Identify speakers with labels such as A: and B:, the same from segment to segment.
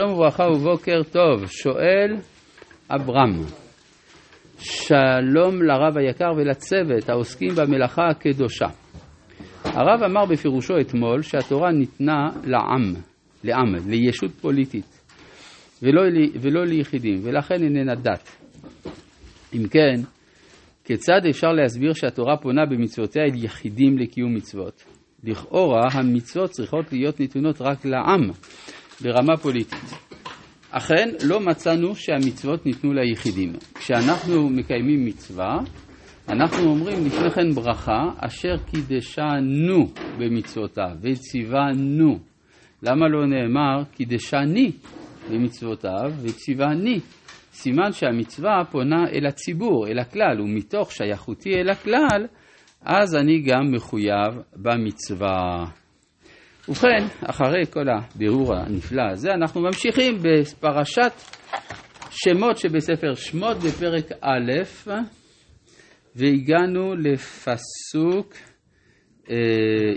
A: שלום וברכה ובוקר טוב, שואל אברהם. שלום לרב היקר ולצוות העוסקים במלאכה הקדושה. הרב אמר בפירושו אתמול שהתורה ניתנה לעם, לעם, לישות פוליטית, ולא, ולא ליחידים, ולכן איננה דת. אם כן, כיצד אפשר להסביר שהתורה פונה במצוותיה אל יחידים לקיום מצוות? לכאורה המצוות צריכות להיות נתונות רק לעם, ברמה פוליטית. אכן, לא מצאנו שהמצוות ניתנו ליחידים. כשאנחנו מקיימים מצווה, אנחנו אומרים לפני כן ברכה, אשר קידשנו במצוותיו וציוונו. למה לא נאמר קידשני במצוותיו וציווני? סימן שהמצווה פונה אל הציבור, אל הכלל, ומתוך שייכותי אל הכלל, אז אני גם מחויב במצווה. ובכן, אחרי כל הבירור הנפלא הזה, אנחנו ממשיכים בפרשת שמות שבספר שמות בפרק א', והגענו לפסוק אה,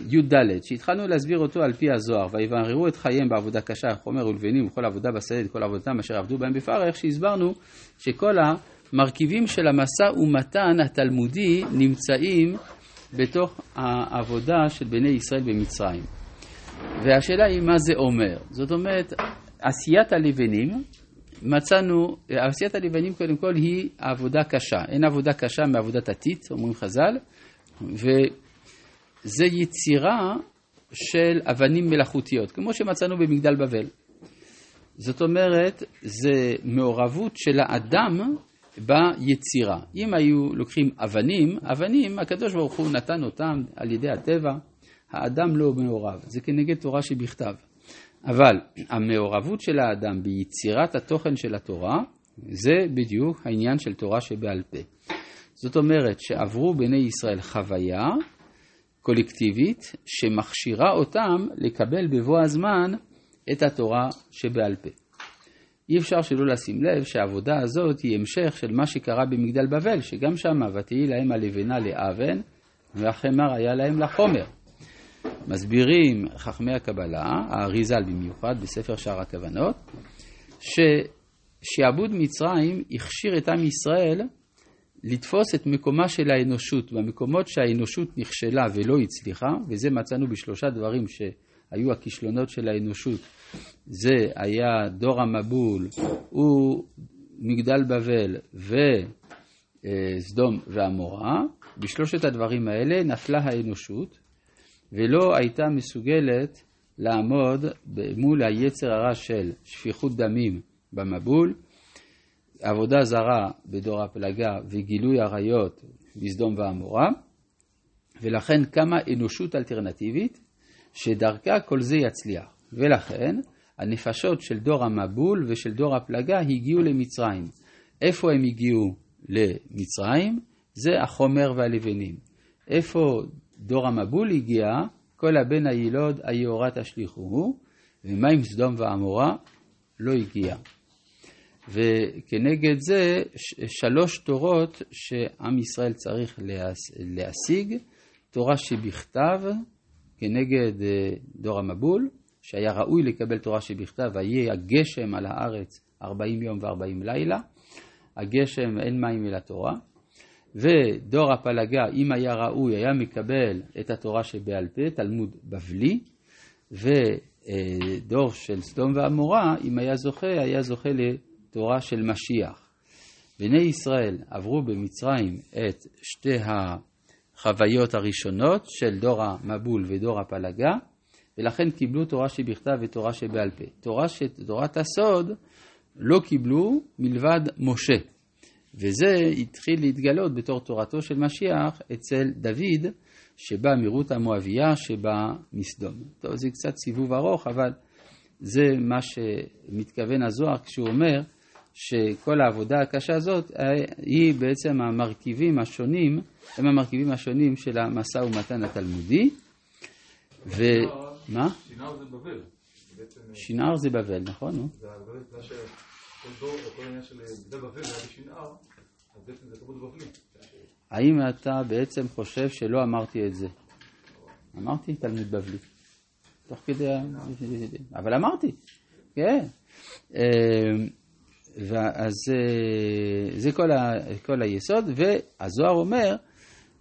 A: י"ד, שהתחלנו להסביר אותו על פי הזוהר, ויבררו את חייהם בעבודה קשה, חומר ולבנים, וכל עבודה בשדה, כל עבודתם אשר עבדו בהם בפרך, שהסברנו שכל המרכיבים של המשא ומתן התלמודי נמצאים בתוך העבודה של בני ישראל במצרים. והשאלה היא מה זה אומר. זאת אומרת, עשיית הלבנים, מצאנו, עשיית הלבנים קודם כל היא עבודה קשה. אין עבודה קשה מעבודת עתית, אומרים חז"ל, וזה יצירה של אבנים מלאכותיות, כמו שמצאנו במגדל בבל. זאת אומרת, זה מעורבות של האדם ביצירה. אם היו לוקחים אבנים, אבנים, הקדוש ברוך הוא נתן אותם על ידי הטבע, האדם לא מעורב, זה כנגד תורה שבכתב. אבל המעורבות של האדם ביצירת התוכן של התורה, זה בדיוק העניין של תורה שבעל פה. זאת אומרת שעברו בני ישראל חוויה קולקטיבית שמכשירה אותם לקבל בבוא הזמן את התורה שבעל פה. אי אפשר שלא לשים לב שהעבודה הזאת היא המשך של מה שקרה במגדל בבל, שגם שם ותהי להם הלבנה לאבן והחמר היה להם לחומר. מסבירים חכמי הקבלה, האריזל במיוחד, בספר שער הכוונות, ששעבוד מצרים הכשיר את עם ישראל לתפוס את מקומה של האנושות במקומות שהאנושות נכשלה ולא הצליחה, וזה מצאנו בשלושה דברים שהיו הכישלונות של האנושות. זה היה דור המבול, ומגדל בבל וסדום ועמורה. בשלושת הדברים האלה נפלה האנושות, ולא הייתה מסוגלת לעמוד מול היצר הרע של שפיכות דמים במבול, עבודה זרה בדור הפלגה וגילוי עריות בסדום ועמורה, ולכן קמה אנושות אלטרנטיבית שדרכה כל זה יצליח. ולכן הנפשות של דור המבול ושל דור הפלגה הגיעו למצרים. איפה הם הגיעו למצרים? זה החומר והלבנים. איפה דור המבול הגיע, כל הבן הילוד היהורה תשליכוהו, ומה עם סדום ועמורה? לא הגיע. וכנגד זה שלוש תורות שעם ישראל צריך להשיג, תורה שבכתב כנגד אה, דור המבול, שהיה ראוי לקבל תורה שבכתב, ויהיה הגשם על הארץ ארבעים יום וארבעים לילה, הגשם אין מים אלא תורה, ודור הפלגה, אם היה ראוי, היה מקבל את התורה שבעל פה, תלמוד בבלי, ודור של סדום ועמורה, אם היה זוכה, היה זוכה לתורה של משיח. בני ישראל עברו במצרים את שתי החוויות הראשונות של דור המבול ודור הפלגה, ולכן קיבלו תורה שבכתב ותורה שבעל פה. תורה ש... תורת הסוד לא קיבלו מלבד משה. וזה התחיל להתגלות בתור תורתו של משיח אצל דוד, שבא מרות המואביה, שבא מסדום. טוב, זה קצת סיבוב ארוך, אבל זה מה שמתכוון הזוהר כשהוא אומר שכל העבודה הקשה הזאת היא בעצם המרכיבים השונים, הם המרכיבים השונים של המשא ומתן התלמודי. ו... מה?
B: שינר זה בבל.
A: שינר זה בבל, נכון?
B: זה אז זה בבלי.
A: האם אתה בעצם חושב שלא אמרתי את זה? אמרתי תלמוד בבלי. תוך כדי... אבל אמרתי, כן. אז זה כל, ה, כל היסוד, והזוהר אומר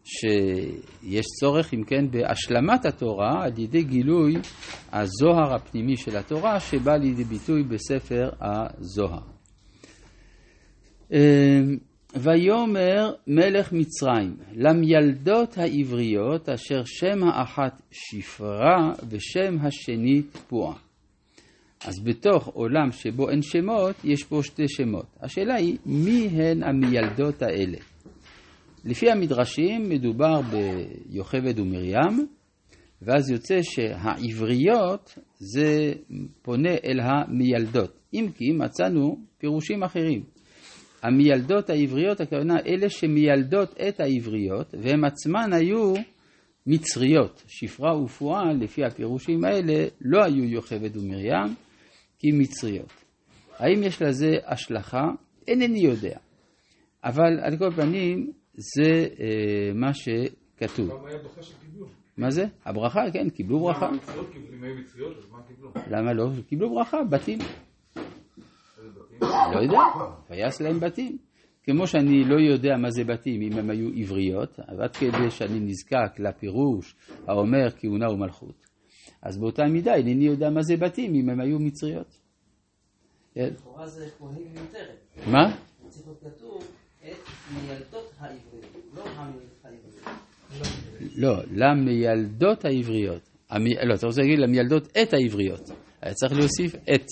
A: שיש צורך, אם כן, בהשלמת התורה על ידי גילוי הזוהר הפנימי של התורה, שבא לידי ביטוי בספר הזוהר. ויאמר מלך מצרים למילדות העבריות אשר שם האחת שפרה ושם השני תפועה. אז בתוך עולם שבו אין שמות, יש פה שתי שמות. השאלה היא, מי הן המילדות האלה? לפי המדרשים מדובר ביוכבד ומרים, ואז יוצא שהעבריות זה פונה אל המילדות. אם כי מצאנו פירושים אחרים. המילדות העבריות, הכוונה אלה שמילדות את העבריות, והן עצמן היו מצריות. שפרה ופועה, לפי הפירושים האלה, לא היו יוכבד ומרים, כי מצריות. האם יש לזה השלכה? אינני יודע. אבל על כל פנים, זה אה, מה שכתוב. מה זה? הברכה, כן, קיבלו ברכה. למה לא? קיבלו ברכה, בתים. לא יודע, ויעש להם בתים. כמו שאני לא יודע מה זה בתים אם הם היו עבריות, עד כדי שאני נזקק לפירוש האומר כהונה ומלכות. אז באותה מידה אינני יודע מה זה בתים אם הם היו מצריות.
C: כן? לכאורה זה כהן מיותרת.
A: מה?
C: צריך להיות כתוב את מיילדות המילדות העבריות.
A: לא, למיילדות העבריות. לא, אתה רוצה להגיד למיילדות את העבריות. היה צריך להוסיף את.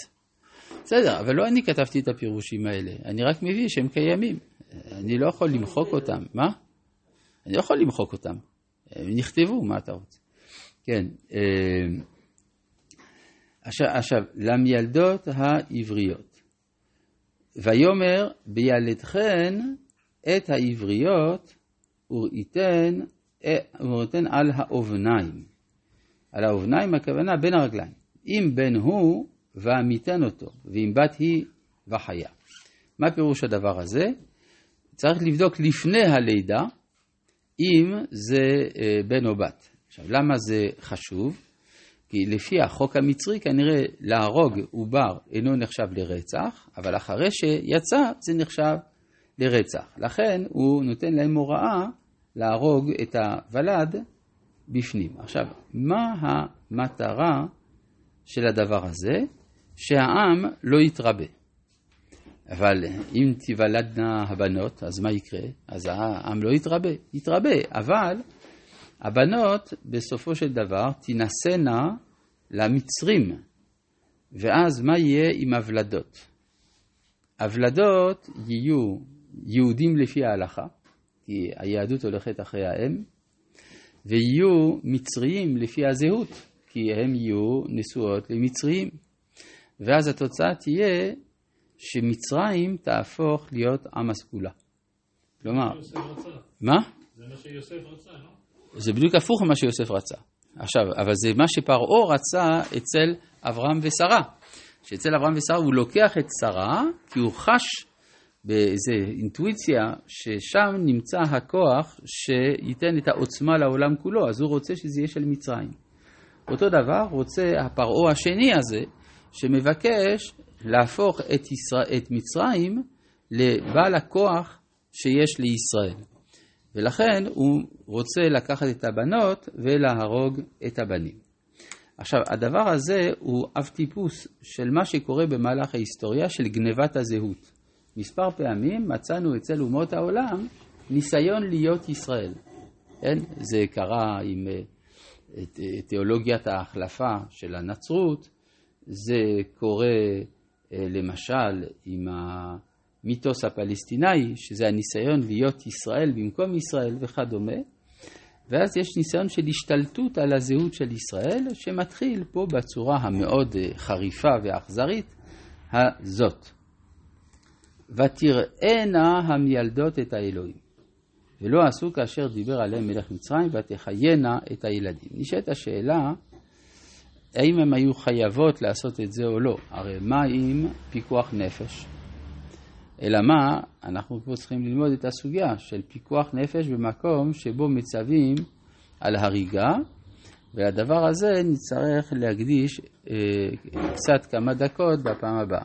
A: בסדר, אבל לא אני כתבתי את הפירושים האלה, אני רק מביא שהם קיימים. אני לא יכול למחוק אותם. מה? אני לא יכול למחוק אותם. הם נכתבו, מה אתה רוצה? כן. אה, עכשיו, עכשיו למילדות העבריות. ויאמר בילדכן את העבריות וראיתן, וראיתן על האובניים. על האובניים הכוונה בין הרגליים. אם בן הוא ועמיתן אותו, ואם בת היא וחיה. מה פירוש הדבר הזה? צריך לבדוק לפני הלידה אם זה אה, בן או בת. עכשיו, למה זה חשוב? כי לפי החוק המצרי כנראה להרוג עובר אינו נחשב לרצח, אבל אחרי שיצא זה נחשב לרצח. לכן הוא נותן להם הוראה להרוג את הוולד בפנים. עכשיו, מה המטרה של הדבר הזה? שהעם לא יתרבה. אבל אם תיוולדנה הבנות, אז מה יקרה? אז העם לא יתרבה, יתרבה, אבל הבנות בסופו של דבר תינשאנה למצרים, ואז מה יהיה עם הוולדות? הוולדות יהיו יהודים לפי ההלכה, כי היהדות הולכת אחרי האם, ויהיו מצריים לפי הזהות, כי הם יהיו נשואות למצריים. ואז התוצאה תהיה שמצרים תהפוך להיות עם הסגולה. כלומר, מה?
D: זה מה שיוסף רצה, לא?
A: זה בדיוק הפוך ממה שיוסף רצה. עכשיו, אבל זה מה שפרעה רצה אצל אברהם ושרה. שאצל אברהם ושרה הוא לוקח את שרה, כי הוא חש באיזו אינטואיציה ששם נמצא הכוח שייתן את העוצמה לעולם כולו, אז הוא רוצה שזה יהיה של מצרים. אותו דבר רוצה הפרעה השני הזה, שמבקש להפוך את, ישראל, את מצרים לבעל הכוח שיש לישראל. ולכן הוא רוצה לקחת את הבנות ולהרוג את הבנים. עכשיו, הדבר הזה הוא אב טיפוס של מה שקורה במהלך ההיסטוריה של גנבת הזהות. מספר פעמים מצאנו אצל אומות העולם ניסיון להיות ישראל. כן? זה קרה עם אה, תיאולוגיית ההחלפה של הנצרות, זה קורה אה, למשל עם המיתוס הפלסטיני, שזה הניסיון להיות ישראל במקום ישראל וכדומה, ואז יש ניסיון של השתלטות על הזהות של ישראל, שמתחיל פה בצורה המאוד אה, חריפה ואכזרית הזאת. ותראינה המילדות את האלוהים, ולא עשו כאשר דיבר עליהם מלך מצרים, ותחיינה את הילדים. נשאלת השאלה, האם הן היו חייבות לעשות את זה או לא? הרי מה עם פיקוח נפש? אלא מה, אנחנו פה צריכים ללמוד את הסוגיה של פיקוח נפש במקום שבו מצווים על הריגה, ולדבר הזה נצטרך להקדיש אה, קצת כמה דקות בפעם הבאה.